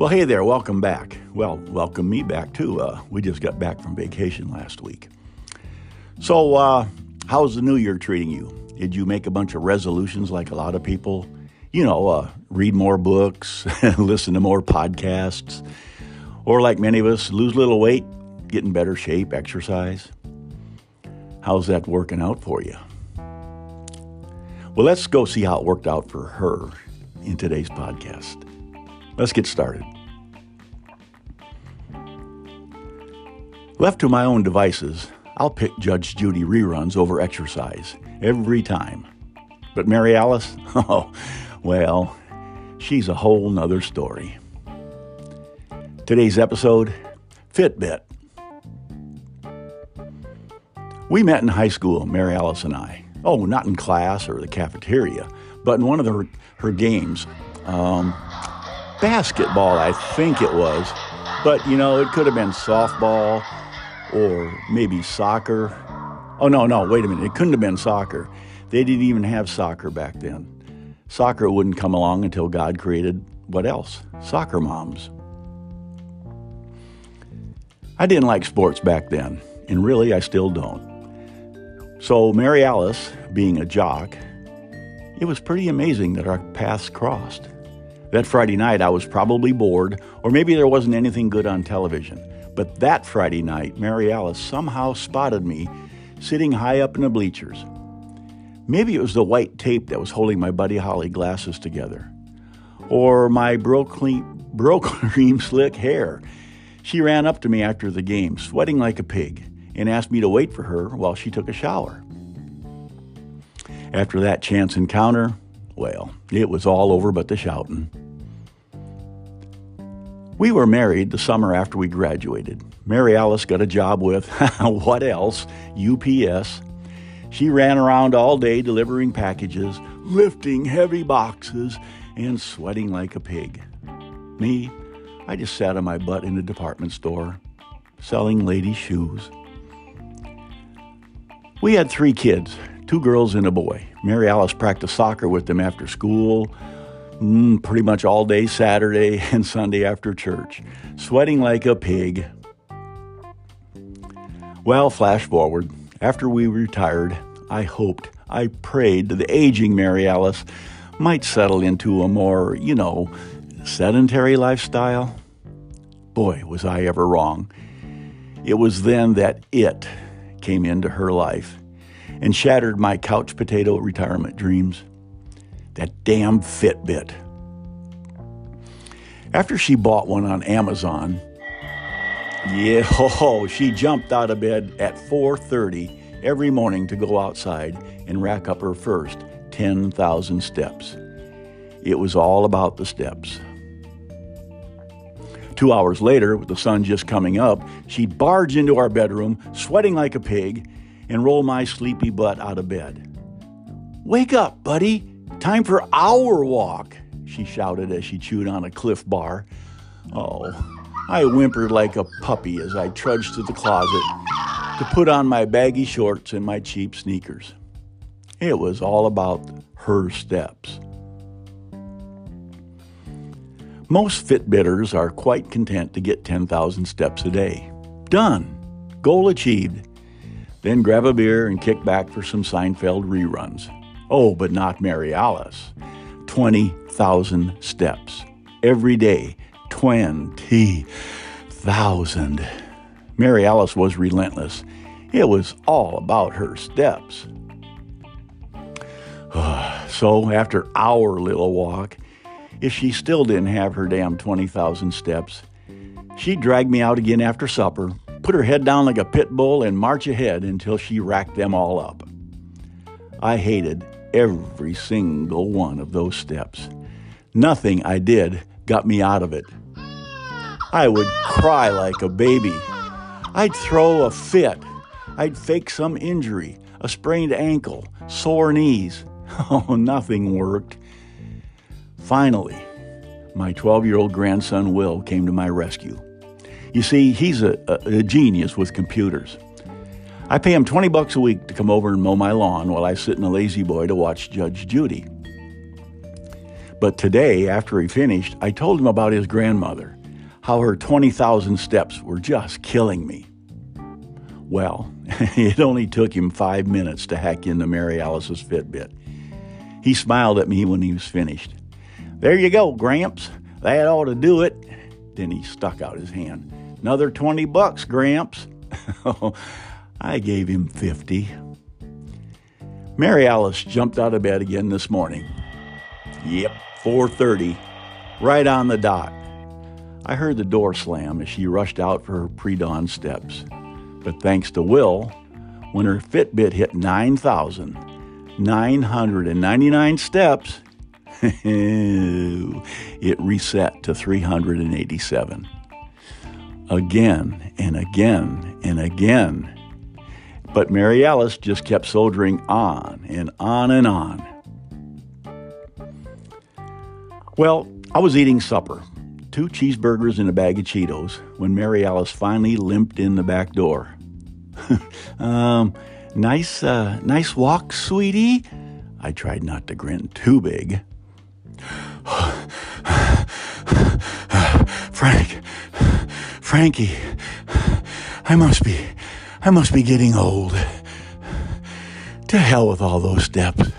Well, hey there, welcome back. Well, welcome me back too. Uh, we just got back from vacation last week. So, uh, how's the new year treating you? Did you make a bunch of resolutions like a lot of people? You know, uh, read more books, listen to more podcasts, or like many of us, lose a little weight, get in better shape, exercise. How's that working out for you? Well, let's go see how it worked out for her in today's podcast. Let's get started. Left to my own devices, I'll pick Judge Judy reruns over exercise every time. But Mary Alice, oh, well, she's a whole nother story. Today's episode Fitbit. We met in high school, Mary Alice and I. Oh, not in class or the cafeteria, but in one of the, her, her games. Um, basketball, I think it was. But, you know, it could have been softball or maybe soccer. Oh, no, no, wait a minute. It couldn't have been soccer. They didn't even have soccer back then. Soccer wouldn't come along until God created what else? Soccer moms. I didn't like sports back then, and really I still don't. So, Mary Alice, being a jock, it was pretty amazing that our paths crossed. That Friday night, I was probably bored, or maybe there wasn't anything good on television. But that Friday night, Mary Alice somehow spotted me sitting high up in the bleachers. Maybe it was the white tape that was holding my Buddy Holly glasses together, or my Brylcreem slick hair. She ran up to me after the game, sweating like a pig, and asked me to wait for her while she took a shower. After that chance encounter, well, it was all over but the shouting. We were married the summer after we graduated. Mary Alice got a job with, what else? UPS. She ran around all day delivering packages, lifting heavy boxes, and sweating like a pig. Me, I just sat on my butt in a department store, selling ladies' shoes. We had three kids, two girls and a boy. Mary Alice practiced soccer with them after school, mm, pretty much all day Saturday and Sunday after church, sweating like a pig. Well, flash forward. After we retired, I hoped, I prayed that the aging Mary Alice might settle into a more, you know, sedentary lifestyle. Boy, was I ever wrong. It was then that it came into her life and shattered my couch potato retirement dreams. That damn Fitbit. After she bought one on Amazon, yeah, oh, she jumped out of bed at 4:30 every morning to go outside and rack up her first 10,000 steps. It was all about the steps. Two hours later, with the sun just coming up, she'd barge into our bedroom, sweating like a pig, and roll my sleepy butt out of bed. Wake up, buddy! Time for our walk, she shouted as she chewed on a Clif Bar. Oh, I whimpered like a puppy as I trudged to the closet to put on my baggy shorts and my cheap sneakers. It was all about her steps. Most Fitbitters are quite content to get 10,000 steps a day. Done. Goal achieved then grab a beer and kick back for some Seinfeld reruns. Oh, but not Mary Alice. 20,000 steps. Every day, 20,000. Mary Alice was relentless. It was all about her steps. so, after our little walk, if she still didn't have her damn 20,000 steps, she'd drag me out again after supper, put her head down like a pit bull, and march ahead until she racked them all up. I hated every single one of those steps. Nothing I did got me out of it. I would cry like a baby. I'd throw a fit. I'd fake some injury, a sprained ankle, sore knees. Oh, nothing worked. Finally, my 12 year old grandson Will came to my rescue. You see, he's a, a, a genius with computers. I pay him 20 bucks a week to come over and mow my lawn while I sit in a La-Z-Boy to watch Judge Judy. But today, after he finished, I told him about his grandmother, how her 20,000 steps were just killing me. Well, it only took him five minutes to hack into Mary Alice's Fitbit. He smiled at me when he was finished. There you go, Gramps. That ought to do it. Then he stuck out his hand. Another 20 bucks, Gramps. Oh, I gave him 50. Mary Alice jumped out of bed again this morning. Yep, 4:30, right on the dot. I heard the door slam as she rushed out for her pre-dawn steps. But thanks to Will, when her Fitbit hit 9,999 steps, it reset to 387. Again and again and again. But Mary Alice just kept soldiering on and on and on. Well, I was eating supper, two cheeseburgers and a bag of Cheetos, when Mary Alice finally limped in the back door. um, nice, uh, nice walk, sweetie. I tried not to grin too big. Frank, Frankie, I must be, I must be getting old. To hell with all those steps.